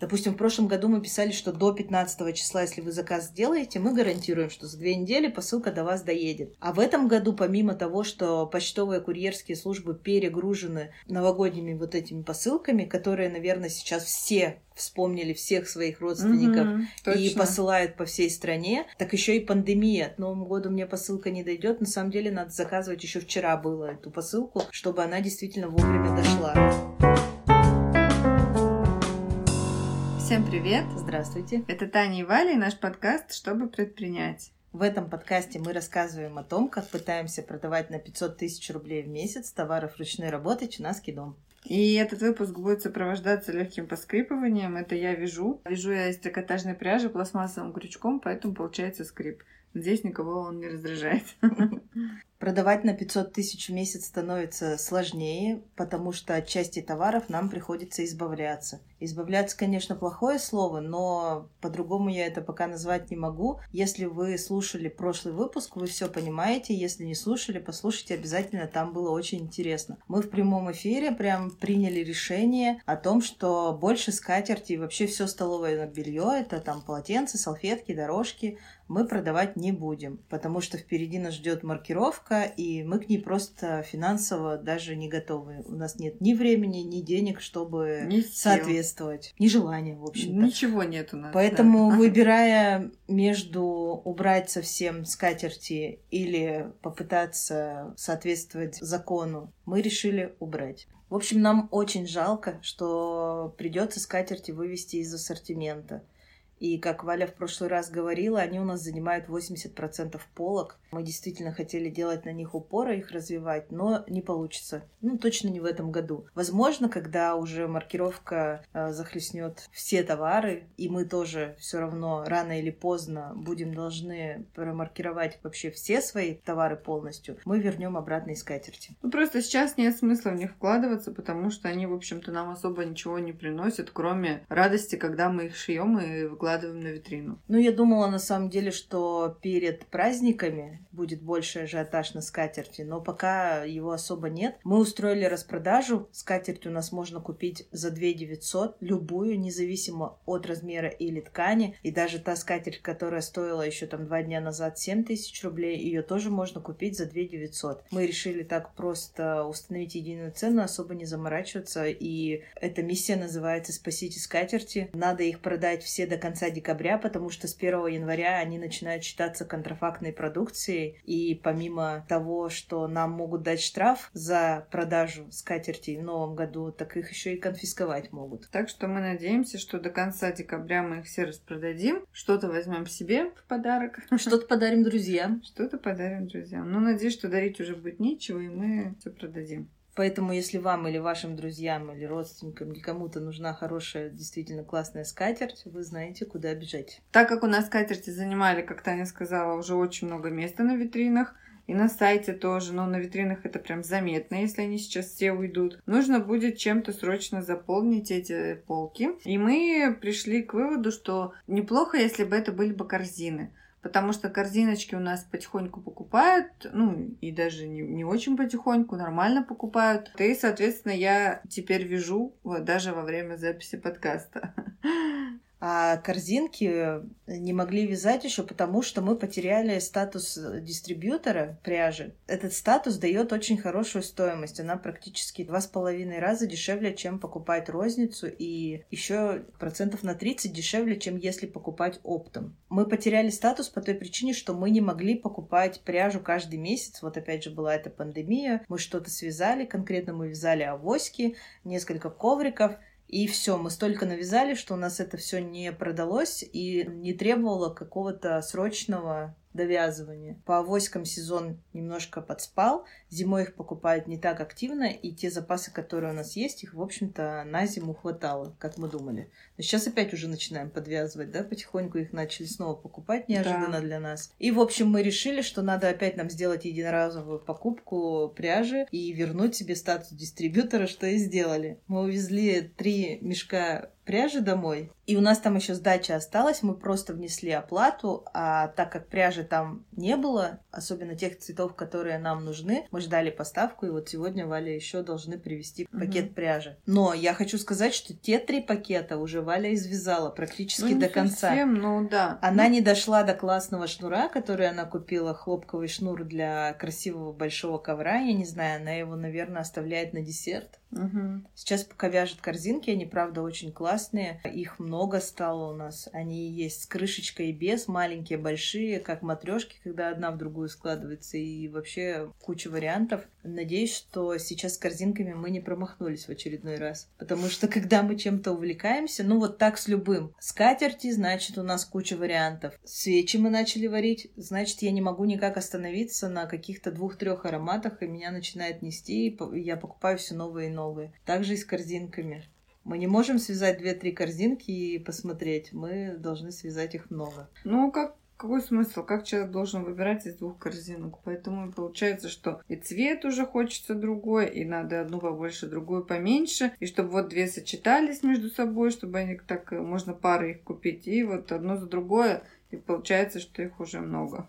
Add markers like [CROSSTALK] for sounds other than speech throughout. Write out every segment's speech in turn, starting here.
Допустим, в прошлом году мы писали, что до 15 числа, если вы заказ сделаете, мы гарантируем, что за две недели посылка до вас доедет. А в этом году, помимо того, что почтовые курьерские службы перегружены новогодними вот этими посылками, которые, наверное, сейчас все вспомнили всех своих родственников Мгм, и посылают по всей стране, так еще и пандемия. К Новому году мне посылка не дойдет. На самом деле надо заказывать еще вчера было эту посылку, чтобы она действительно вовремя дошла. Всем привет! Здравствуйте. Это Таня и Валя и наш подкаст «Чтобы предпринять». В этом подкасте мы рассказываем о том, как пытаемся продавать на 500 тысяч рублей в месяц товаров ручной работы Чинаский дом. И этот выпуск будет сопровождаться легким поскрипыванием. Это я вяжу. Вяжу я из трикотажной пряжи пластмассовым крючком, поэтому получается скрип. Здесь никого он не раздражает. [LAUGHS] Продавать на 500 тысяч в месяц становится сложнее, потому что от части товаров нам приходится избавляться. Избавляться, конечно, плохое слово, но по-другому я это пока назвать не могу. Если вы слушали прошлый выпуск, вы все понимаете. Если не слушали, послушайте обязательно, там было очень интересно. Мы в прямом эфире прям приняли решение о том, что больше скатерти и вообще все столовое белье, это там полотенца, салфетки, дорожки, мы продавать не будем, потому что впереди нас ждет маркировка, и мы к ней просто финансово даже не готовы. У нас нет ни времени, ни денег, чтобы Ни сил. соответствовать, ни желания, в общем-то. Ничего нет у нас. Поэтому, да. выбирая между убрать совсем скатерти или попытаться соответствовать закону, мы решили убрать. В общем, нам очень жалко, что придется скатерти вывести из ассортимента. И, как Валя в прошлый раз говорила, они у нас занимают 80% полок. Мы действительно хотели делать на них упор и их развивать, но не получится. Ну, точно не в этом году. Возможно, когда уже маркировка э, захлестнет все товары, и мы тоже все равно рано или поздно будем должны промаркировать вообще все свои товары полностью, мы вернем обратно из скатерти. Ну, просто сейчас нет смысла в них вкладываться, потому что они, в общем-то, нам особо ничего не приносят, кроме радости, когда мы их шьем и выкладываем на витрину. Ну, я думала на самом деле, что перед праздниками будет больше ажиотаж на скатерти, но пока его особо нет. Мы устроили распродажу. Скатерть у нас можно купить за 2 900, любую, независимо от размера или ткани. И даже та скатерть, которая стоила еще там два дня назад 7 тысяч рублей, ее тоже можно купить за 2 900. Мы решили так просто установить единую цену, особо не заморачиваться. И эта миссия называется «Спасите скатерти». Надо их продать все до конца декабря, потому что с 1 января они начинают считаться контрафактной продукцией. И помимо того, что нам могут дать штраф за продажу скатертей в новом году, так их еще и конфисковать могут. Так что мы надеемся, что до конца декабря мы их все распродадим. Что-то возьмем себе в подарок. Что-то подарим друзьям. Что-то подарим друзьям. Ну, надеюсь, что дарить уже будет нечего, и мы все продадим. Поэтому, если вам или вашим друзьям, или родственникам, или кому-то нужна хорошая, действительно классная скатерть, вы знаете, куда бежать. Так как у нас скатерти занимали, как Таня сказала, уже очень много места на витринах, и на сайте тоже, но на витринах это прям заметно, если они сейчас все уйдут. Нужно будет чем-то срочно заполнить эти полки. И мы пришли к выводу, что неплохо, если бы это были бы корзины. Потому что корзиночки у нас потихоньку покупают, ну и даже не, не очень потихоньку, нормально покупают. И, соответственно, я теперь вяжу вот, даже во время записи подкаста. [LAUGHS] А корзинки не могли вязать еще потому, что мы потеряли статус дистрибьютора пряжи. Этот статус дает очень хорошую стоимость. Она практически два с половиной раза дешевле, чем покупать розницу, и еще процентов на 30 дешевле, чем если покупать оптом. Мы потеряли статус по той причине, что мы не могли покупать пряжу каждый месяц. Вот опять же была эта пандемия. Мы что-то связали, конкретно мы вязали авоськи, несколько ковриков, и все, мы столько навязали, что у нас это все не продалось и не требовало какого-то срочного довязывания. По авоськам сезон немножко подспал, зимой их покупают не так активно, и те запасы, которые у нас есть, их, в общем-то, на зиму хватало, как мы думали. Но сейчас опять уже начинаем подвязывать, да, потихоньку их начали снова покупать неожиданно Да. для нас. И, в общем, мы решили, что надо опять нам сделать единоразовую покупку пряжи и вернуть себе статус дистрибьютора, что и сделали. Мы увезли три мешка пряжи домой. И у нас там еще сдача осталась, мы просто внесли оплату, а так как пряжи там не было, особенно тех цветов, которые нам нужны, мы ждали поставку, и вот сегодня Валя еще должны привезти пакет угу. пряжи. Но я хочу сказать, что те три пакета уже Валя извязала практически ну, до конца. Совсем, ну да. Она ну... не дошла до классного шнура, который она купила, хлопковый шнур для красивого большого ковра. Я не знаю, она его, наверное, оставляет на десерт. Угу. Сейчас пока вяжет корзинки, они, правда, очень классные. Их много стало у нас. Они есть с крышечкой и без, маленькие, большие, как матрешки, когда одна в другую складывается. И вообще куча вариантов. Надеюсь, что сейчас с корзинками мы не промахнулись в очередной раз. Потому что [LAUGHS] когда мы чем-то увлекаемся, ну вот так с любым. Скатерти, значит, у нас куча вариантов. Свечи мы начали варить, значит, я не могу никак остановиться на каких-то двух-трех ароматах, и меня начинает нести, и я покупаю все новые и новые. Также и с корзинками. Мы не можем связать две-три корзинки и посмотреть. Мы должны связать их много. Ну, как какой смысл? Как человек должен выбирать из двух корзинок? Поэтому получается, что и цвет уже хочется другой, и надо одну побольше, другую поменьше, и чтобы вот две сочетались между собой, чтобы они так, э, можно пары их купить, и вот одно за другое, и получается, что их уже много.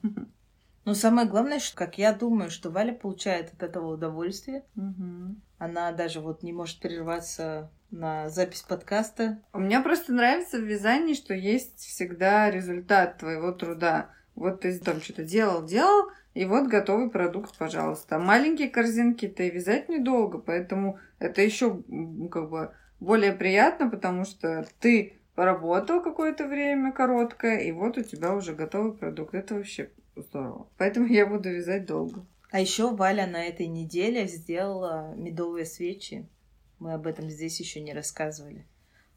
Но самое главное, что, как я думаю, что Валя получает от этого удовольствие. Угу. Она даже вот не может прерваться на запись подкаста. Меня просто нравится в вязании, что есть всегда результат твоего труда. Вот ты там что-то делал, делал, и вот готовый продукт, пожалуйста. Маленькие корзинки-то и вязать недолго, поэтому это еще как бы более приятно, потому что ты поработал какое-то время короткое, и вот у тебя уже готовый продукт. Это вообще здорово. Поэтому я буду вязать долго. А еще Валя на этой неделе сделала медовые свечи. Мы об этом здесь еще не рассказывали.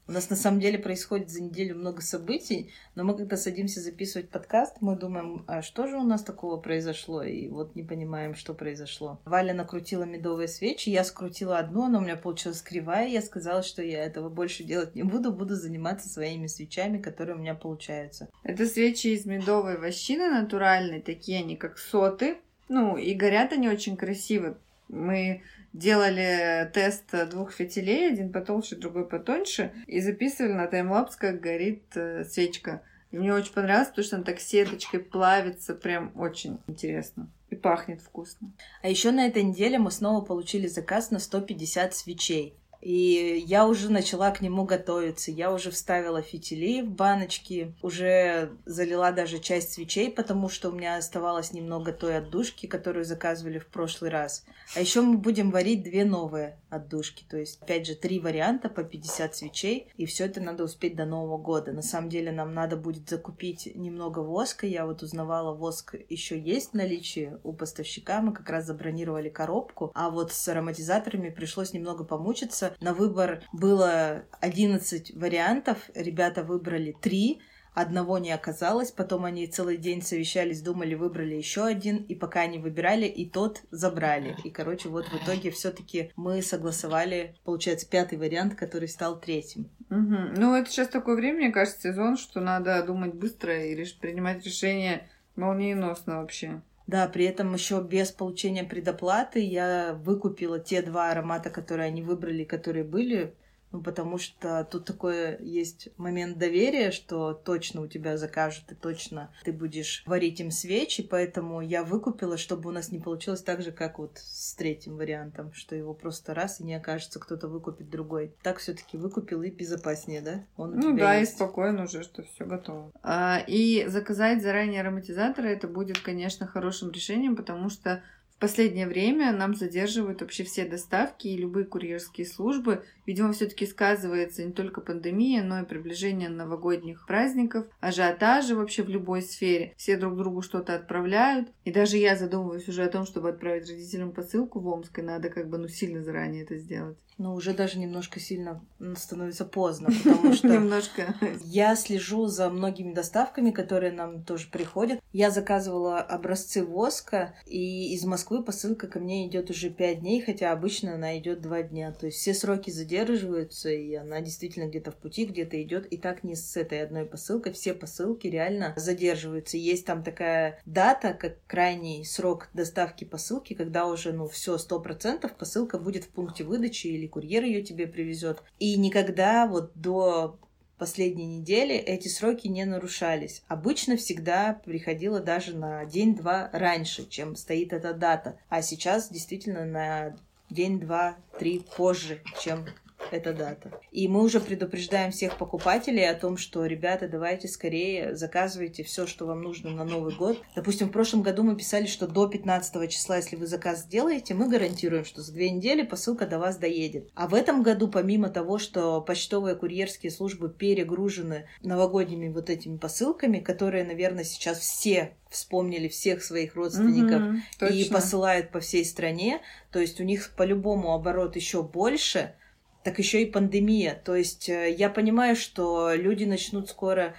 У нас на самом деле происходит за неделю много событий, но мы когда садимся записывать подкаст, мы думаем, а что же у нас такого произошло? И вот не понимаем, что произошло. Валя накрутила медовые свечи, я скрутила одну, она у меня получилась кривая, я сказала, что я этого больше делать не буду, буду заниматься своими свечами, которые у меня получаются. Это свечи из медовой вощины натуральной, такие они как соты, ну, и горят они очень красиво. Мы делали тест двух фитилей, один потолще, другой потоньше, и записывали на таймлапс, как горит э, свечка. И мне очень понравилось, потому что она так сеточкой плавится, прям очень интересно. И пахнет вкусно. А еще на этой неделе мы снова получили заказ на 150 свечей. И я уже начала к нему готовиться. Я уже вставила фитили в баночки, уже залила даже часть свечей, потому что у меня оставалось немного той отдушки, которую заказывали в прошлый раз. А еще мы будем варить две новые отдушки. То есть, опять же, три варианта по 50 свечей. И все это надо успеть до Нового года. На самом деле нам надо будет закупить немного воска. Я вот узнавала, воск еще есть в наличии у поставщика. Мы как раз забронировали коробку. А вот с ароматизаторами пришлось немного помучиться. На выбор было 11 вариантов. Ребята выбрали 3 одного не оказалось, потом они целый день совещались, думали, выбрали еще один, и пока они выбирали, и тот забрали. И, короче, вот в итоге все-таки мы согласовали, получается, пятый вариант, который стал третьим. Угу. Ну, это сейчас такое время, мне кажется, сезон, что надо думать быстро и лишь принимать решение молниеносно вообще. Да, при этом еще без получения предоплаты я выкупила те два аромата, которые они выбрали, которые были ну, потому что тут такой есть момент доверия, что точно у тебя закажут, и точно ты будешь варить им свечи, поэтому я выкупила, чтобы у нас не получилось так же, как вот с третьим вариантом, что его просто раз и не окажется, кто-то выкупит другой. Так все таки выкупил и безопаснее, да? Он ну да, есть. и спокойно уже, что все готово. А, и заказать заранее ароматизаторы, это будет, конечно, хорошим решением, потому что в последнее время нам задерживают вообще все доставки и любые курьерские службы. Видимо, все-таки сказывается не только пандемия, но и приближение новогодних праздников, ажиотажи вообще в любой сфере. Все друг другу что-то отправляют. И даже я задумываюсь уже о том, чтобы отправить родителям посылку в Омск, и надо как бы ну сильно заранее это сделать. Но уже даже немножко сильно становится поздно, потому [LAUGHS] что немножко. я слежу за многими доставками, которые нам тоже приходят. Я заказывала образцы воска, и из Москвы Москвы посылка ко мне идет уже 5 дней, хотя обычно она идет 2 дня. То есть все сроки задерживаются, и она действительно где-то в пути, где-то идет. И так не с этой одной посылкой. Все посылки реально задерживаются. Есть там такая дата, как крайний срок доставки посылки, когда уже, ну, все, сто процентов посылка будет в пункте выдачи или курьер ее тебе привезет. И никогда вот до последние недели эти сроки не нарушались. Обычно всегда приходило даже на день-два раньше, чем стоит эта дата. А сейчас действительно на день, два, три позже, чем эта дата. И мы уже предупреждаем всех покупателей о том, что, ребята, давайте скорее заказывайте все, что вам нужно на Новый год. Допустим, в прошлом году мы писали, что до 15 числа, если вы заказ сделаете, мы гарантируем, что за две недели посылка до вас доедет. А в этом году, помимо того, что почтовые курьерские службы перегружены новогодними вот этими посылками, которые, наверное, сейчас все вспомнили всех своих родственников угу, и посылают по всей стране, то есть у них по-любому оборот еще больше, так еще и пандемия. То есть э, я понимаю, что люди начнут скоро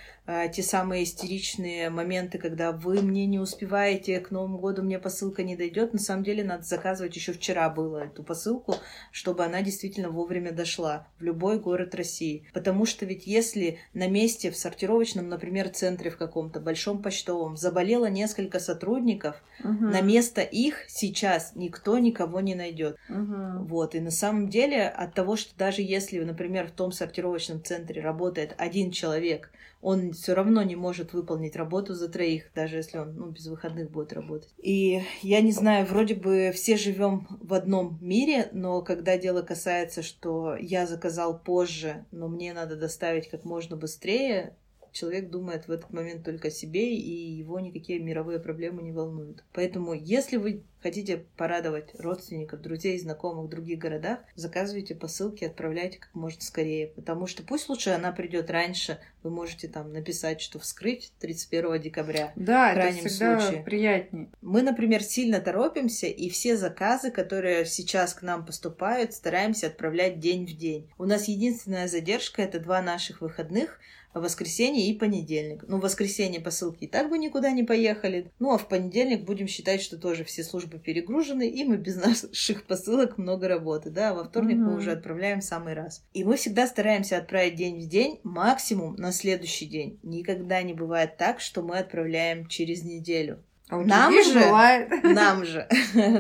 те самые истеричные моменты, когда вы мне не успеваете, к Новому году мне посылка не дойдет. На самом деле надо заказывать еще вчера было эту посылку, чтобы она действительно вовремя дошла в любой город России. Потому что ведь если на месте в сортировочном, например, центре в каком-то большом почтовом заболело несколько сотрудников, угу. на место их сейчас никто никого не найдет. Угу. Вот. И на самом деле от того, что даже если, например, в том сортировочном центре работает один человек, он все равно не может выполнить работу за троих, даже если он ну, без выходных будет работать. И я не знаю, вроде бы все живем в одном мире, но когда дело касается, что я заказал позже, но мне надо доставить как можно быстрее, человек думает в этот момент только о себе, и его никакие мировые проблемы не волнуют. Поэтому, если вы хотите порадовать родственников, друзей, знакомых в других городах, заказывайте посылки, отправляйте как можно скорее. Потому что пусть лучше она придет раньше, вы можете там написать, что вскрыть 31 декабря. Да, в крайнем это всегда случае. приятнее. Мы, например, сильно торопимся, и все заказы, которые сейчас к нам поступают, стараемся отправлять день в день. У нас единственная задержка — это два наших выходных — воскресенье и понедельник. Ну, в воскресенье посылки и так бы никуда не поехали. Ну, а в понедельник будем считать, что тоже все службы перегружены, и мы без [LAUGHS] наших посылок много работы, да, а во вторник mm-hmm. мы уже отправляем в самый раз. И мы всегда стараемся отправить день в день, максимум на следующий день. Никогда не бывает так, что мы отправляем через неделю. А нам же, бывает. [LAUGHS] нам [LAUGHS] же,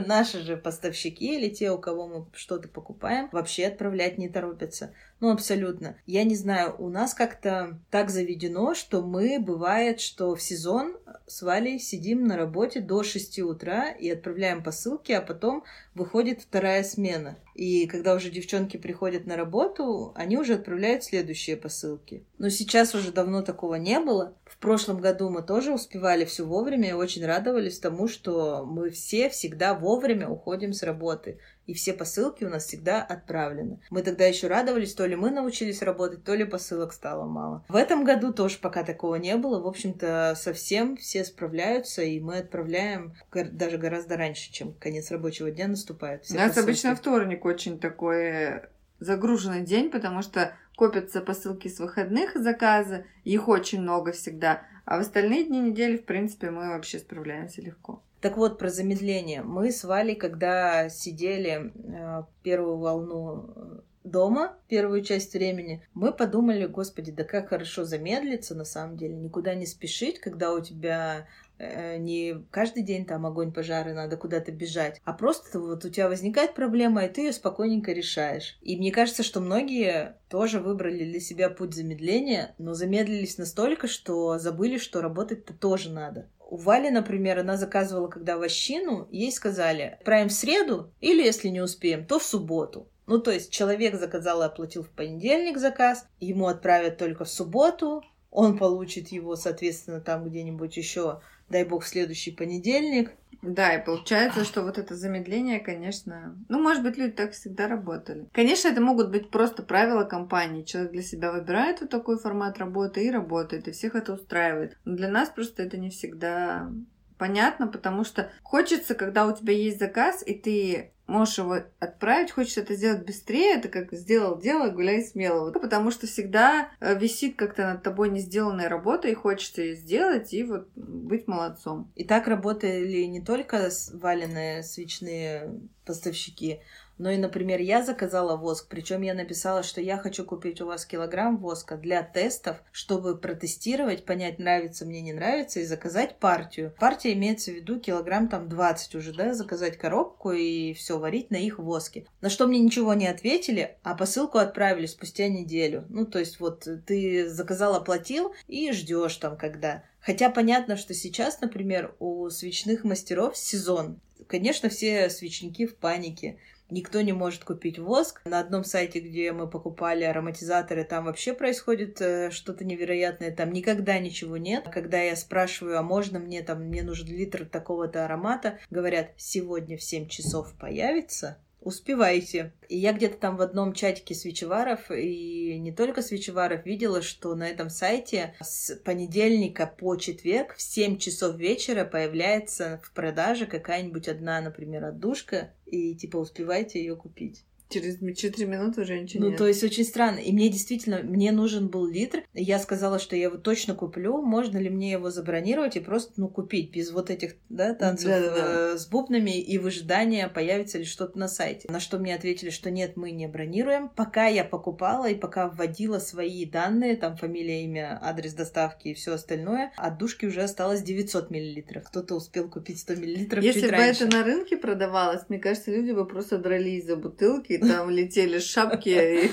наши же поставщики или те, у кого мы что-то покупаем, вообще отправлять не торопятся. Ну, абсолютно. Я не знаю, у нас как-то так заведено, что мы, бывает, что в сезон с Валей сидим на работе до 6 утра и отправляем посылки, а потом выходит вторая смена. И когда уже девчонки приходят на работу, они уже отправляют следующие посылки. Но сейчас уже давно такого не было. В прошлом году мы тоже успевали все вовремя и очень радовались тому, что мы все всегда вовремя уходим с работы и все посылки у нас всегда отправлены. Мы тогда еще радовались, то ли мы научились работать, то ли посылок стало мало. В этом году тоже пока такого не было. В общем-то, совсем все справляются, и мы отправляем даже гораздо раньше, чем конец рабочего дня наступает. У нас посылки. обычно вторник очень такой загруженный день, потому что копятся посылки с выходных заказы, их очень много всегда. А в остальные дни недели, в принципе, мы вообще справляемся легко. Так вот, про замедление. Мы с Валей, когда сидели э, первую волну э, дома первую часть времени, мы подумали, господи, да как хорошо замедлиться на самом деле, никуда не спешить, когда у тебя не каждый день там огонь, пожары, надо куда-то бежать, а просто вот у тебя возникает проблема, и ты ее спокойненько решаешь. И мне кажется, что многие тоже выбрали для себя путь замедления, но замедлились настолько, что забыли, что работать-то тоже надо. У Вали, например, она заказывала когда вощину, ей сказали, отправим в среду, или если не успеем, то в субботу. Ну, то есть человек заказал и оплатил в понедельник заказ, ему отправят только в субботу, он получит его, соответственно, там где-нибудь еще, дай бог, в следующий понедельник. Да, и получается, что вот это замедление, конечно... Ну, может быть, люди так всегда работали. Конечно, это могут быть просто правила компании. Человек для себя выбирает вот такой формат работы и работает, и всех это устраивает. Но для нас просто это не всегда понятно, потому что хочется, когда у тебя есть заказ, и ты можешь его отправить, хочешь это сделать быстрее, это как сделал дело, гуляй смело. Потому что всегда э, висит как-то над тобой не сделанная работа, и хочется ее сделать, и вот быть молодцом. И так работали не только валенные свечные поставщики, но и, например, я заказала воск, причем я написала, что я хочу купить у вас килограмм воска для тестов, чтобы протестировать, понять, нравится мне, не нравится, и заказать партию. Партия имеется в виду килограмм там 20 уже, да, заказать коробку и все варить на их воске. На что мне ничего не ответили, а посылку отправили спустя неделю. Ну, то есть вот ты заказал, оплатил и ждешь там когда. Хотя понятно, что сейчас, например, у свечных мастеров сезон. Конечно, все свечники в панике. Никто не может купить воск. На одном сайте, где мы покупали ароматизаторы, там вообще происходит э, что-то невероятное. Там никогда ничего нет. Когда я спрашиваю, а можно мне там, мне нужен литр такого-то аромата, говорят, сегодня в 7 часов появится успевайте. И я где-то там в одном чатике свечеваров, и не только свечеваров, видела, что на этом сайте с понедельника по четверг в 7 часов вечера появляется в продаже какая-нибудь одна, например, отдушка, и типа успевайте ее купить. Через 4 минуты уже ничего ну, нет. то есть очень странно. И мне действительно, мне нужен был литр. Я сказала, что я его точно куплю. Можно ли мне его забронировать и просто, ну, купить без вот этих, да, танцев да, да, да. Э, с бубнами и выжидания, появится ли что-то на сайте. На что мне ответили, что нет, мы не бронируем. Пока я покупала и пока вводила свои данные, там фамилия, имя, адрес доставки и все остальное, от душки уже осталось 900 миллилитров. Кто-то успел купить 100 миллилитров Если бы раньше. это на рынке продавалось, мне кажется, люди бы просто дрались за бутылки и там летели шапки.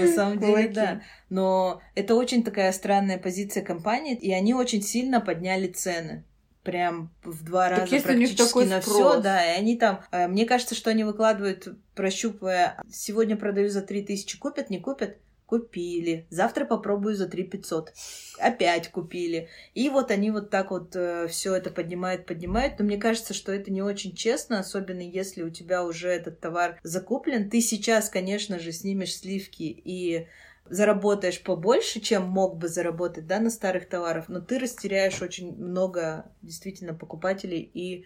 На самом деле, да. Но это очень такая странная позиция компании, и они очень сильно подняли цены прям в два раза так практически на все, да, и они там, э, мне кажется, что они выкладывают, прощупывая, сегодня продаю за 3000, купят, не купят, Купили. Завтра попробую за 3 500. Опять купили. И вот они вот так вот э, все это поднимают, поднимают. Но мне кажется, что это не очень честно, особенно если у тебя уже этот товар закуплен. Ты сейчас, конечно же, снимешь сливки и заработаешь побольше, чем мог бы заработать да, на старых товарах, но ты растеряешь очень много действительно покупателей и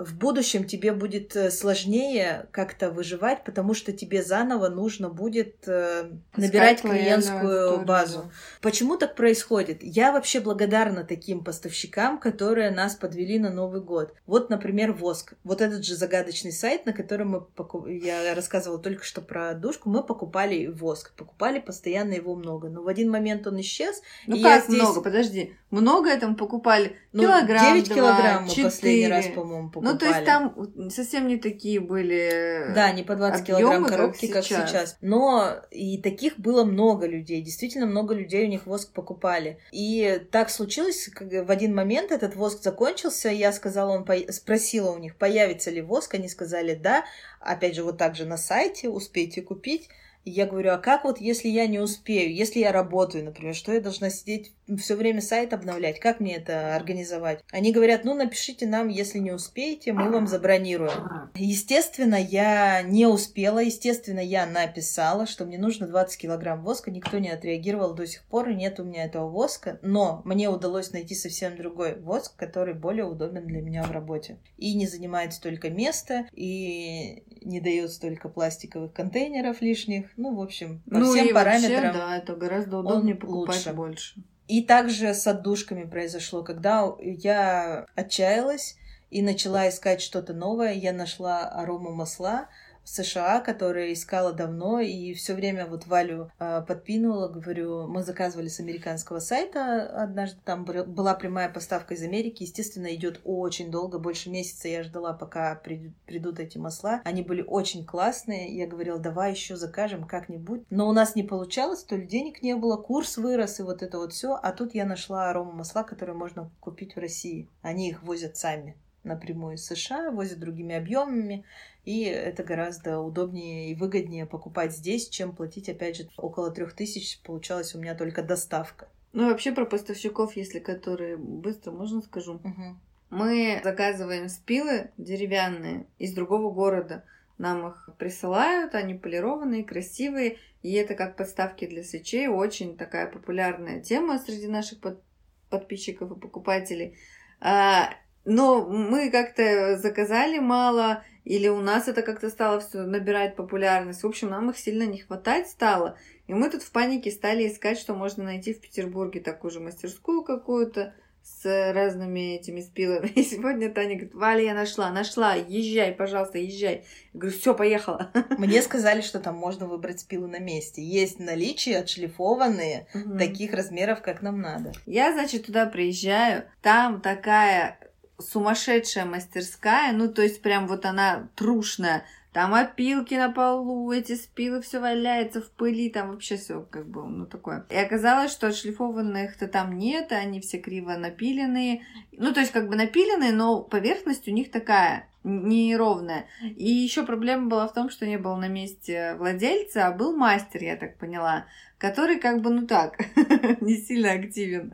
в будущем тебе будет э, сложнее как-то выживать, потому что тебе заново нужно будет э, набирать клиентскую базу. Почему так происходит? Я вообще благодарна таким поставщикам, которые нас подвели на Новый год. Вот, например, Воск. Вот этот же загадочный сайт, на котором мы покуп... я рассказывала только что про душку, мы покупали Воск. Покупали постоянно его много. Но в один момент он исчез. Ну как здесь... много? Подожди. Много этому покупали? Ну, килограмм, 9 килограмм 2, мы последний раз, по-моему, покупали. Ну, то есть там совсем не такие были Да, не по 20 килограмм коробки, как сейчас. как сейчас. Но и таких было много людей. Действительно, много людей у них воск покупали. И так случилось, в один момент этот воск закончился, я сказала, он по... спросила у них, появится ли воск, они сказали да. Опять же, вот так же на сайте, успейте купить. Я говорю, а как вот, если я не успею, если я работаю, например, что я должна сидеть все время сайт обновлять? Как мне это организовать? Они говорят, ну, напишите нам, если не успеете, мы вам забронируем. Естественно, я не успела, естественно, я написала, что мне нужно 20 килограмм воска, никто не отреагировал до сих пор, нет у меня этого воска, но мне удалось найти совсем другой воск, который более удобен для меня в работе. И не занимает столько места, и не дает столько пластиковых контейнеров лишних, ну, в общем, по ну, всем и параметрам. Вообще, да, это гораздо удобнее покупать лучше. больше. И также с отдушками произошло, когда я отчаялась и начала искать что-то новое, я нашла арому масла, США, которые искала давно, и все время вот Валю э, подпинывала, говорю, мы заказывали с американского сайта однажды, там была прямая поставка из Америки, естественно, идет очень долго, больше месяца я ждала, пока при, придут эти масла. Они были очень классные, я говорила, давай еще закажем как-нибудь, но у нас не получалось, то ли денег не было, курс вырос и вот это вот все, а тут я нашла арома масла, которые можно купить в России. Они их возят сами напрямую из США, возят другими объемами, и это гораздо удобнее и выгоднее покупать здесь, чем платить, опять же, около трех тысяч. Получалась у меня только доставка. Ну, вообще про поставщиков, если которые быстро, можно скажу? Угу. Мы заказываем спилы деревянные из другого города. Нам их присылают, они полированные, красивые. И это как подставки для свечей. Очень такая популярная тема среди наших под подписчиков и покупателей. А, Но мы как-то заказали мало, или у нас это как-то стало все набирать популярность. В общем, нам их сильно не хватать стало. И мы тут в панике стали искать, что можно найти в Петербурге такую же мастерскую какую-то с разными этими спилами. [LAUGHS] И сегодня Таня говорит, Валя, я нашла, нашла, езжай, пожалуйста, езжай. Я говорю, все, поехала. [LAUGHS] Мне сказали, что там можно выбрать спилы на месте. Есть наличие отшлифованные, угу. таких размеров, как нам надо. Я, значит, туда приезжаю, там такая сумасшедшая мастерская, ну, то есть прям вот она трушная, там опилки на полу, эти спилы все валяется в пыли, там вообще все как бы, ну, такое. И оказалось, что отшлифованных-то там нет, они все криво напиленные. Ну, то есть как бы напиленные, но поверхность у них такая неровная. И еще проблема была в том, что не был на месте владельца, а был мастер, я так поняла который как бы, ну так, [LAUGHS] не сильно активен.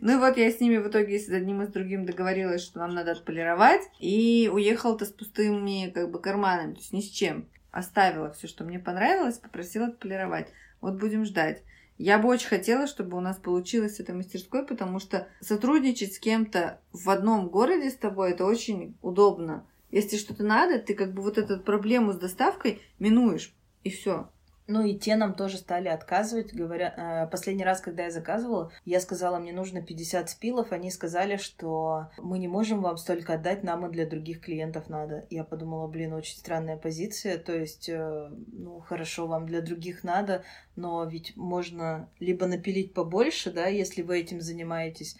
Ну и вот я с ними в итоге с одним и с другим договорилась, что нам надо отполировать, и уехала-то с пустыми как бы карманами, то есть ни с чем. Оставила все, что мне понравилось, попросила отполировать. Вот будем ждать. Я бы очень хотела, чтобы у нас получилось с этой мастерской, потому что сотрудничать с кем-то в одном городе с тобой это очень удобно. Если что-то надо, ты как бы вот эту проблему с доставкой минуешь, и все. Ну и те нам тоже стали отказывать, говоря, э, последний раз, когда я заказывала, я сказала, мне нужно 50 спилов, они сказали, что мы не можем вам столько отдать, нам и для других клиентов надо. Я подумала, блин, очень странная позиция, то есть, э, ну хорошо, вам для других надо, но ведь можно либо напилить побольше, да, если вы этим занимаетесь,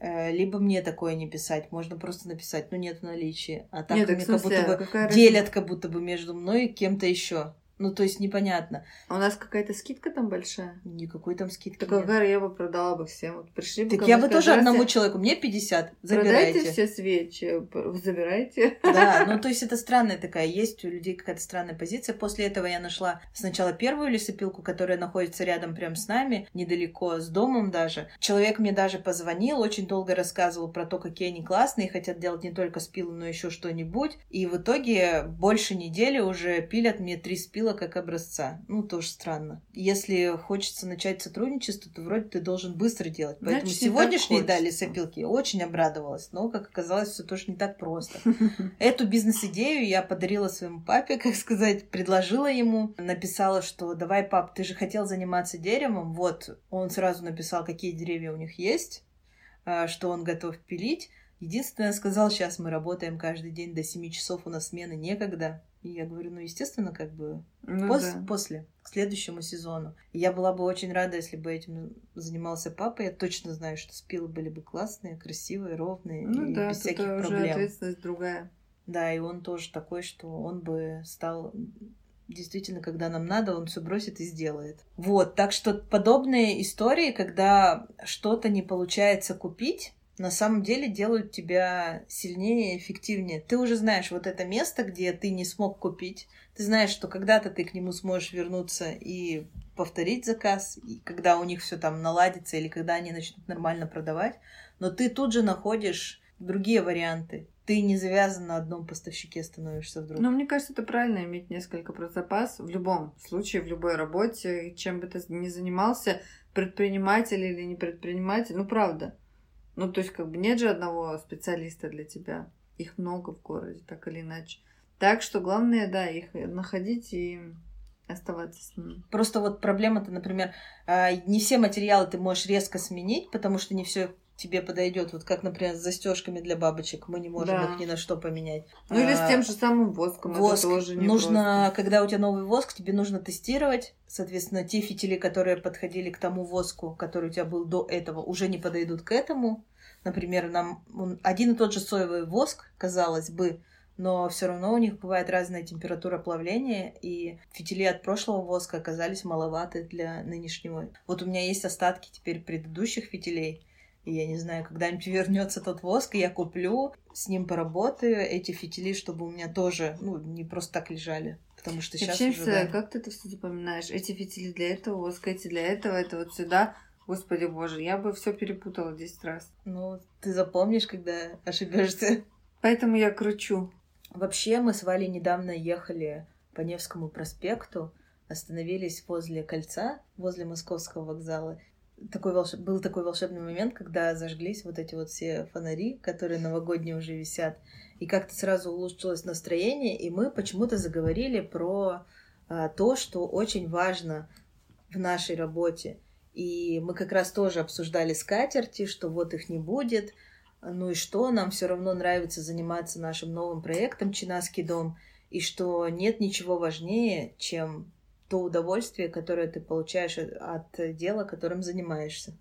либо мне такое не писать, можно просто написать, ну нет в наличии, а так нет, мне как будто бы делят как будто бы между мной и кем-то еще. Ну, то есть непонятно. А у нас какая-то скидка там большая? Никакой там скидки Так нет. я бы продала бы всем. Вот пришли бы Так я бы тоже одному человеку, мне 50, забирайте. Продайте все свечи, забирайте. Да, [LAUGHS] ну то есть это странная такая, есть у людей какая-то странная позиция. После этого я нашла сначала первую лесопилку, которая находится рядом прям с нами, недалеко, с домом даже. Человек мне даже позвонил, очень долго рассказывал про то, какие они классные, хотят делать не только спилы, но еще что-нибудь. И в итоге больше недели уже пилят мне три спила видела как образца. Ну, тоже странно. Если хочется начать сотрудничество, то вроде ты должен быстро делать. Поэтому Значит, сегодняшние, да, лесопилки, очень обрадовалась. Но, как оказалось, все тоже не так просто. [LAUGHS] Эту бизнес-идею я подарила своему папе, как сказать, предложила ему. Написала, что давай, пап, ты же хотел заниматься деревом. Вот, он сразу написал, какие деревья у них есть, а, что он готов пилить. Единственное, сказал, сейчас мы работаем каждый день до 7 часов, у нас смены некогда. И я говорю, ну, естественно, как бы ну, пос да. после, к следующему сезону. И я была бы очень рада, если бы этим занимался папа. Я точно знаю, что спилы были бы классные, красивые, ровные ну, и да, без всяких уже проблем. ответственность другая. Да, и он тоже такой, что он бы стал действительно, когда нам надо, он все бросит и сделает. Вот, так что подобные истории, когда что-то не получается купить, на самом деле делают тебя сильнее эффективнее. Ты уже знаешь вот это место, где ты не смог купить. Ты знаешь, что когда-то ты к нему сможешь вернуться и повторить заказ, и когда у них все там наладится или когда они начнут нормально продавать. Но ты тут же находишь другие варианты. Ты не завязан на одном поставщике становишься вдруг. Ну, мне кажется, это правильно иметь несколько про запас в любом случае, в любой работе, чем бы ты ни занимался, предприниматель или не предприниматель, ну, правда. Ну, то есть, как бы нет же одного специалиста для тебя. Их много в городе, так или иначе. Так что главное, да, их находить и оставаться с ними. Просто вот проблема-то, например, а, не все материалы ты можешь резко сменить, потому что не все тебе подойдет. Вот как, например, с застежками для бабочек. Мы не можем да. их ни на что поменять. Ну или с тем же самым воском. Воск. Это тоже не нужно, просто. когда у тебя новый воск, тебе нужно тестировать. Соответственно, те фитили, которые подходили к тому воску, который у тебя был до этого, уже не подойдут к этому. Например, нам один и тот же соевый воск, казалось бы, но все равно у них бывает разная температура плавления, и фитили от прошлого воска оказались маловаты для нынешнего. Вот у меня есть остатки теперь предыдущих фитилей, и я не знаю, когда-нибудь [LAUGHS] вернется тот воск, и я куплю, с ним поработаю эти фитили, чтобы у меня тоже, ну, не просто так лежали. Потому что сейчас Вообще, уже, да. как ты это все запоминаешь? Эти фитили для этого, воска эти для этого, это вот сюда. Господи боже, я бы все перепутала 10 раз. Ну, ты запомнишь, когда ошибешься. Поэтому я кручу. Вообще, мы с Валей недавно ехали по Невскому проспекту, остановились возле кольца, возле Московского вокзала. такой волш... был такой волшебный момент, когда зажглись вот эти вот все фонари, которые новогодние уже висят, и как-то сразу улучшилось настроение, и мы почему-то заговорили про а, то, что очень важно в нашей работе. И мы как раз тоже обсуждали скатерти, что вот их не будет, ну и что, нам все равно нравится заниматься нашим новым проектом «Чинаский дом», и что нет ничего важнее, чем то удовольствие, которое ты получаешь от дела, которым занимаешься.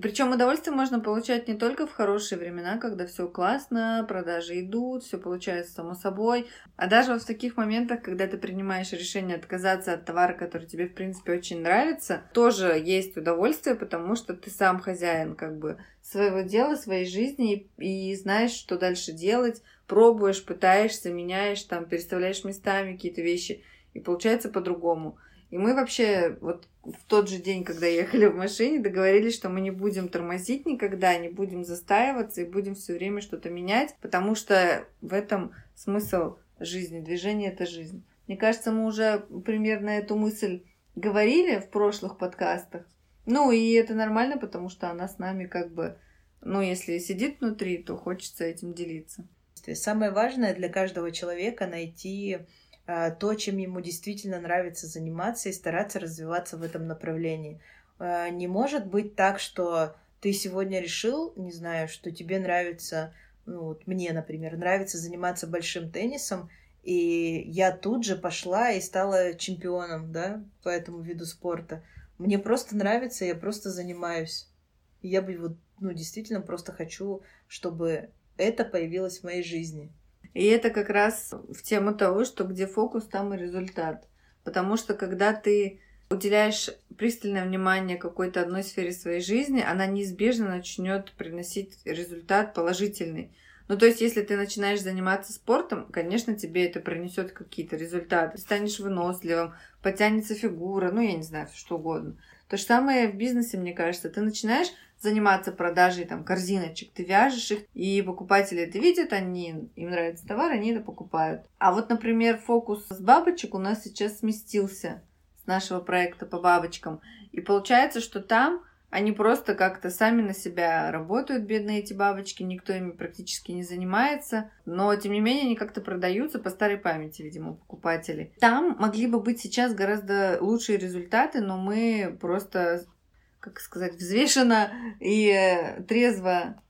Причем удовольствие можно получать не только в хорошие времена, когда все классно, продажи идут, все получается само собой, а даже вот в таких моментах, когда ты принимаешь решение отказаться от товара, который тебе в принципе очень нравится, тоже есть удовольствие, потому что ты сам хозяин как бы своего дела, своей жизни и, и знаешь, что дальше делать, пробуешь, пытаешься, меняешь, там переставляешь местами какие-то вещи, и получается по-другому. И мы вообще вот в тот же день, когда ехали в машине, договорились, что мы не будем тормозить никогда, не будем застаиваться и будем все время что-то менять, потому что в этом смысл жизни. Движение — это жизнь. Мне кажется, мы уже примерно эту мысль говорили в прошлых подкастах. Ну, и это нормально, потому что она с нами как бы, ну, если сидит внутри, то хочется этим делиться. Самое важное для каждого человека найти то, чем ему действительно нравится заниматься и стараться развиваться в этом направлении. А, не может быть так, что ты сегодня решил, не знаю, что тебе нравится, ну вот мне, например, нравится заниматься большим теннисом, и я тут же пошла и стала чемпионом, да, по этому виду спорта. Мне просто нравится, я просто занимаюсь. я бы вот, ну, действительно просто хочу, чтобы это появилось в моей жизни. И это как раз в тему того, что где фокус, там и результат. Потому что когда ты уделяешь пристальное внимание какой-то одной сфере своей жизни, она неизбежно начнет приносить результат положительный. Ну, то есть, если ты начинаешь заниматься спортом, конечно, тебе это принесет какие-то результаты. Ты станешь выносливым, потянется фигура, ну, я не знаю, что угодно. То же самое в бизнесе, мне кажется. Ты начинаешь заниматься продажей там корзиночек, ты вяжешь их, и покупатели это видят, они, им нравится товар, они это покупают. А вот, например, фокус с бабочек у нас сейчас сместился с нашего проекта по бабочкам. И получается, что там они просто как-то сами на себя работают, бедные эти бабочки, никто ими практически не занимается, но тем не менее они как-то продаются по старой памяти, видимо, покупателей. Там могли бы быть сейчас гораздо лучшие результаты, но мы просто как сказать, взвешенно и э, трезво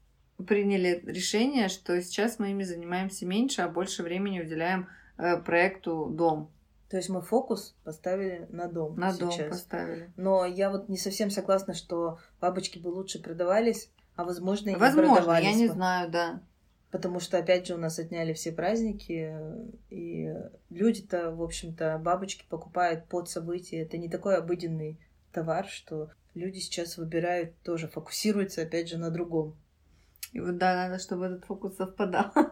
приняли решение, что сейчас мы ими занимаемся меньше, а больше времени уделяем э, проекту «Дом». То есть мы фокус поставили на дом. На сейчас. дом поставили. Но я вот не совсем согласна, что бабочки бы лучше продавались, а возможно и возможно, не продавались. я не бы. знаю, да. Потому что, опять же, у нас отняли все праздники, и люди-то, в общем-то, бабочки покупают под события. Это не такой обыденный товар, что люди сейчас выбирают тоже, фокусируются опять же на другом. И вот да, надо, чтобы этот фокус совпадал. [LAUGHS]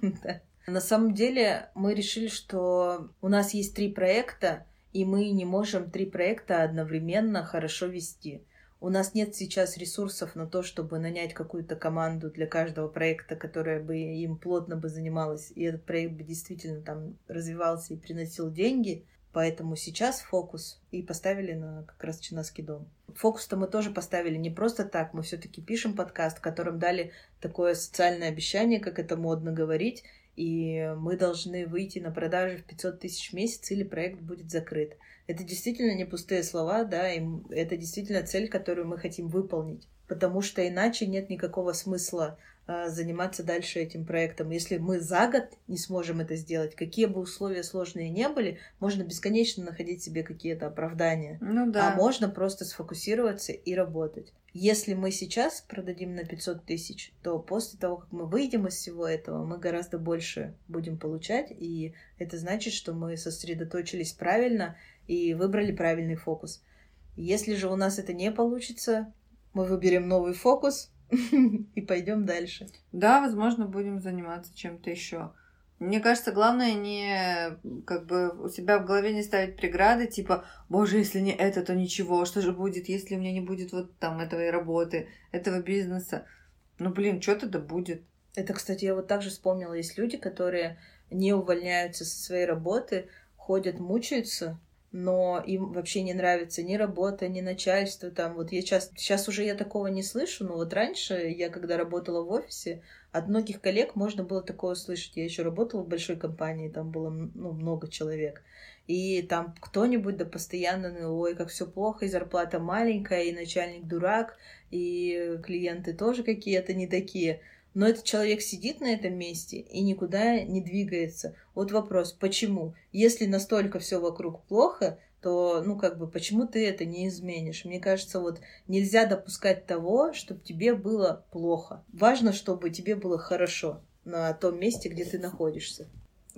Да. На самом деле мы решили, что у нас есть три проекта, и мы не можем три проекта одновременно хорошо вести. У нас нет сейчас ресурсов на то, чтобы нанять какую-то команду для каждого проекта, которая бы им плотно бы занималась, и этот проект бы действительно там развивался и приносил деньги. Поэтому сейчас фокус и поставили на как раз Чинаский дом. Фокус-то мы тоже поставили не просто так. Мы все-таки пишем подкаст, которым дали такое социальное обещание, как это модно говорить, и мы должны выйти на продажи в 500 тысяч в месяц, или проект будет закрыт. Это действительно не пустые слова, да, и это действительно цель, которую мы хотим выполнить, потому что иначе нет никакого смысла заниматься дальше этим проектом. Если мы за год не сможем это сделать, какие бы условия сложные не были, можно бесконечно находить себе какие-то оправдания. Ну да. А можно просто сфокусироваться и работать. Если мы сейчас продадим на 500 тысяч, то после того, как мы выйдем из всего этого, мы гораздо больше будем получать, и это значит, что мы сосредоточились правильно и выбрали правильный фокус. Если же у нас это не получится, мы выберем новый фокус, [LAUGHS] и пойдем дальше. Да, возможно, будем заниматься чем-то еще. Мне кажется, главное не как бы у себя в голове не ставить преграды, типа, боже, если не это, то ничего, что же будет, если у меня не будет вот там этой работы, этого бизнеса. Ну, блин, что-то да будет. Это, кстати, я вот также вспомнила, есть люди, которые не увольняются со своей работы, ходят, мучаются, но им вообще не нравится ни работа, ни начальство там. Вот я сейчас, сейчас уже я такого не слышу, но вот раньше я, когда работала в офисе, от многих коллег можно было такое слышать. Я еще работала в большой компании, там было ну, много человек. И там кто-нибудь да постоянно, ну, ой, как все плохо, и зарплата маленькая, и начальник дурак, и клиенты тоже какие-то не такие но этот человек сидит на этом месте и никуда не двигается. Вот вопрос, почему? Если настолько все вокруг плохо, то, ну, как бы, почему ты это не изменишь? Мне кажется, вот нельзя допускать того, чтобы тебе было плохо. Важно, чтобы тебе было хорошо на том месте, где ты находишься.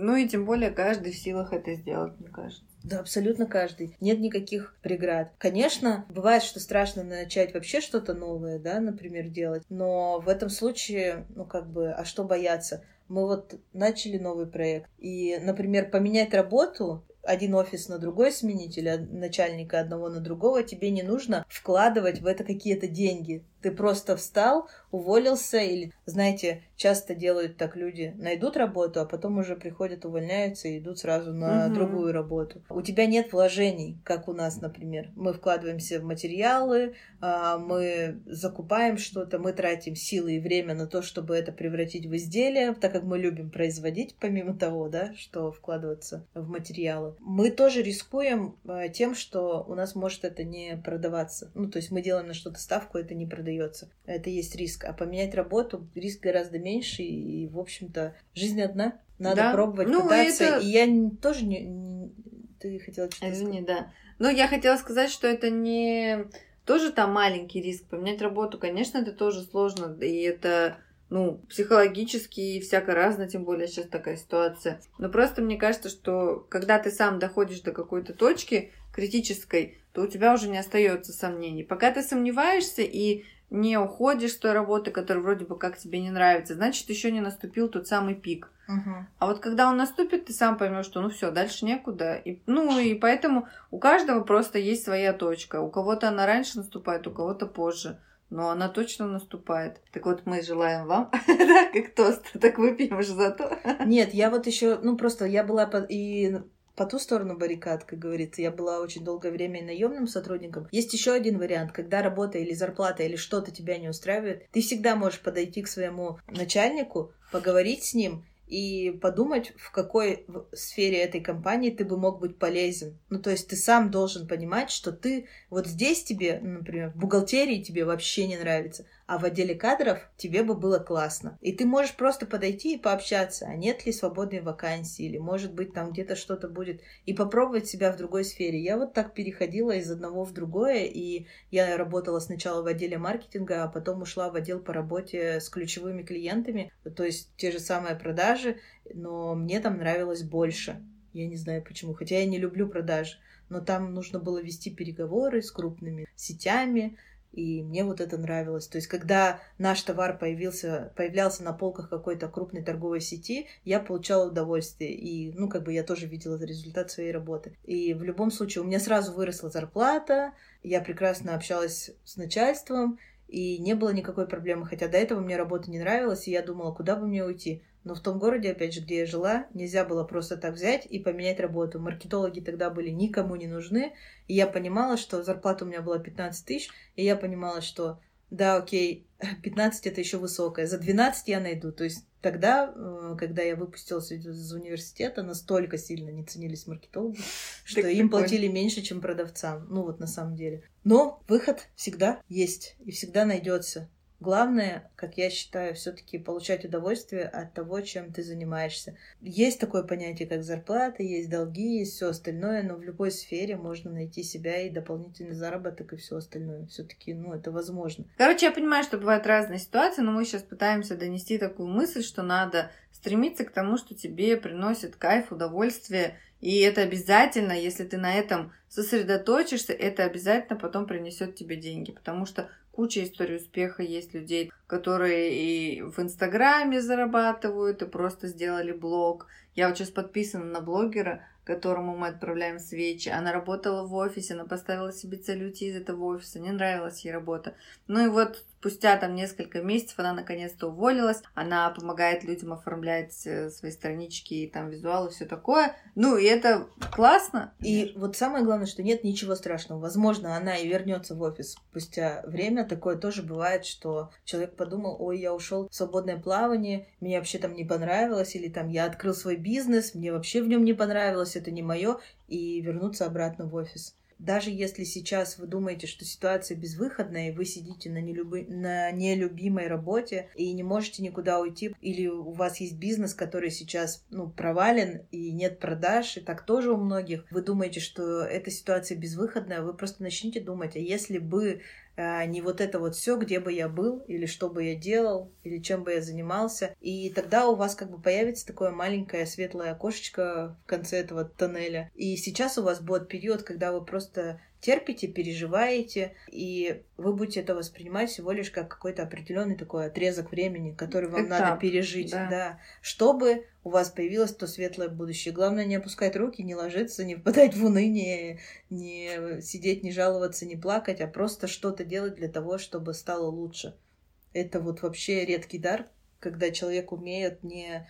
Ну и тем более каждый в силах это сделать, мне кажется. Да, абсолютно каждый. Нет никаких преград. Конечно, бывает, что страшно начать вообще что-то новое, да, например, делать. Но в этом случае, ну как бы, а что бояться? Мы вот начали новый проект. И, например, поменять работу один офис на другой сменить или начальника одного на другого, тебе не нужно вкладывать в это какие-то деньги. Ты просто встал, уволился или, знаете, часто делают так люди, найдут работу, а потом уже приходят, увольняются и идут сразу на угу. другую работу. У тебя нет вложений, как у нас, например. Мы вкладываемся в материалы, а, мы закупаем что-то, мы тратим силы и время на то, чтобы это превратить в изделие, так как мы любим производить, помимо того, да, что вкладываться в материалы. Мы тоже рискуем а, тем, что у нас может это не продаваться. Ну, то есть мы делаем на что-то ставку, это не продается продается. Это есть риск. А поменять работу риск гораздо меньше. И, в общем-то, жизнь одна. Надо да? пробовать, ну, пытаться. Это... И я тоже не, не... Ты хотела что-то Извини, сказать? да. Ну, я хотела сказать, что это не тоже там маленький риск. Поменять работу, конечно, это тоже сложно. И это ну, психологически и всяко разно, тем более сейчас такая ситуация. Но просто мне кажется, что когда ты сам доходишь до какой-то точки критической, то у тебя уже не остается сомнений. Пока ты сомневаешься и не уходишь с той работы, которая вроде бы как тебе не нравится, значит, еще не наступил тот самый пик. Угу. А вот когда он наступит, ты сам поймешь, что ну все, дальше некуда. И, ну и поэтому у каждого просто есть своя точка. У кого-то она раньше наступает, у кого-то позже. Но она точно наступает. Так вот, мы желаем вам, [LAUGHS] да, как тост, так выпьем же за то. Нет, я вот еще, ну просто я была и по ту сторону баррикад, как говорится. Я была очень долгое время наемным сотрудником. Есть еще один вариант, когда работа или зарплата или что-то тебя не устраивает, ты всегда можешь подойти к своему начальнику, поговорить с ним и подумать, в какой сфере этой компании ты бы мог быть полезен. Ну, то есть ты сам должен понимать, что ты вот здесь тебе, например, в бухгалтерии тебе вообще не нравится, а в отделе кадров тебе бы было классно. И ты можешь просто подойти и пообщаться, а нет ли свободной вакансии, или может быть там где-то что-то будет, и попробовать себя в другой сфере. Я вот так переходила из одного в другое, и я работала сначала в отделе маркетинга, а потом ушла в отдел по работе с ключевыми клиентами, то есть те же самые продажи, но мне там нравилось больше. Я не знаю почему, хотя я не люблю продажи, но там нужно было вести переговоры с крупными сетями, и мне вот это нравилось. То есть, когда наш товар появился, появлялся на полках какой-то крупной торговой сети, я получала удовольствие. И, ну, как бы я тоже видела результат своей работы. И в любом случае у меня сразу выросла зарплата, я прекрасно общалась с начальством, и не было никакой проблемы. Хотя до этого мне работа не нравилась, и я думала, куда бы мне уйти. Но в том городе, опять же, где я жила, нельзя было просто так взять и поменять работу. Маркетологи тогда были никому не нужны. И я понимала, что зарплата у меня была 15 тысяч. И я понимала, что да, окей, [LAUGHS] 15 это еще высокая. За 12 я найду. То есть тогда, э, когда я выпустилась из университета, настолько сильно не ценились маркетологи, [LAUGHS] что им платили меньше, чем продавцам. Ну вот на самом деле. Но выход всегда есть и всегда найдется. Главное, как я считаю, все-таки получать удовольствие от того, чем ты занимаешься. Есть такое понятие, как зарплата, есть долги, есть все остальное, но в любой сфере можно найти себя и дополнительный заработок и все остальное. Все-таки, ну, это возможно. Короче, я понимаю, что бывают разные ситуации, но мы сейчас пытаемся донести такую мысль, что надо стремиться к тому, что тебе приносит кайф, удовольствие, и это обязательно, если ты на этом сосредоточишься, это обязательно потом принесет тебе деньги, потому что куча историй успеха есть людей, которые и в Инстаграме зарабатывают, и просто сделали блог. Я вот сейчас подписана на блогера, которому мы отправляем свечи. Она работала в офисе, она поставила себе цель уйти из этого офиса, не нравилась ей работа. Ну и вот спустя там несколько месяцев она наконец-то уволилась, она помогает людям оформлять э, свои странички, и там визуалы, все такое. Ну, и это классно. И вот самое главное, что нет ничего страшного. Возможно, она и вернется в офис спустя время. Такое тоже бывает, что человек подумал, ой, я ушел в свободное плавание, мне вообще там не понравилось, или там я открыл свой бизнес, мне вообще в нем не понравилось, это не мое, и вернуться обратно в офис даже если сейчас вы думаете, что ситуация безвыходная, и вы сидите на, нелюби... на нелюбимой работе и не можете никуда уйти, или у вас есть бизнес, который сейчас ну, провален и нет продаж, и так тоже у многих, вы думаете, что эта ситуация безвыходная, вы просто начните думать, а если бы а, не вот это вот все, где бы я был, или что бы я делал, или чем бы я занимался. И тогда у вас как бы появится такое маленькое светлое окошечко в конце этого тоннеля. И сейчас у вас будет период, когда вы просто терпите, переживаете, и вы будете это воспринимать всего лишь как какой-то определенный такой отрезок времени, который вам Этап, надо пережить, да. да, чтобы у вас появилось то светлое будущее. Главное не опускать руки, не ложиться, не впадать в уныние, не сидеть, не жаловаться, не плакать, а просто что-то делать для того, чтобы стало лучше. Это вот вообще редкий дар, когда человек умеет не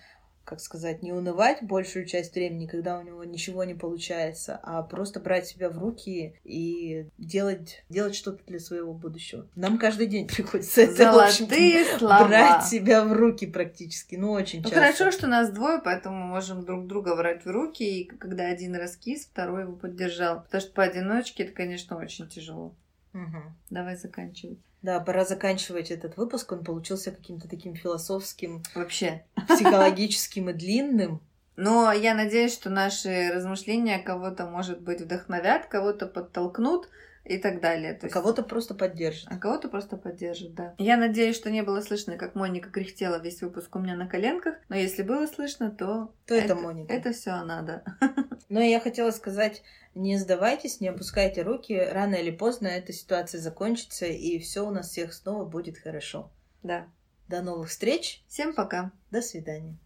как сказать, не унывать большую часть времени, когда у него ничего не получается, а просто брать себя в руки и делать, делать что-то для своего будущего. Нам каждый день приходится это, Золотые слова. брать себя в руки практически, ну очень ну, часто. хорошо, что нас двое, поэтому мы можем друг друга брать в руки, и когда один раскис, второй его поддержал. Потому что поодиночке это, конечно, очень тяжело. Угу. Давай заканчивать. Да, пора заканчивать этот выпуск. Он получился каким-то таким философским, вообще психологическим и длинным. Но я надеюсь, что наши размышления кого-то, может быть, вдохновят, кого-то подтолкнут и так далее. То а есть... кого-то просто поддержит. А кого-то просто поддержит, да. Я надеюсь, что не было слышно, как Моника кряхтела весь выпуск у меня на коленках. Но если было слышно, то... То это, это Моника. Это все она, да. [LAUGHS] Но я хотела сказать, не сдавайтесь, не опускайте руки. Рано или поздно эта ситуация закончится, и все у нас всех снова будет хорошо. Да. До новых встреч. Всем пока. До свидания.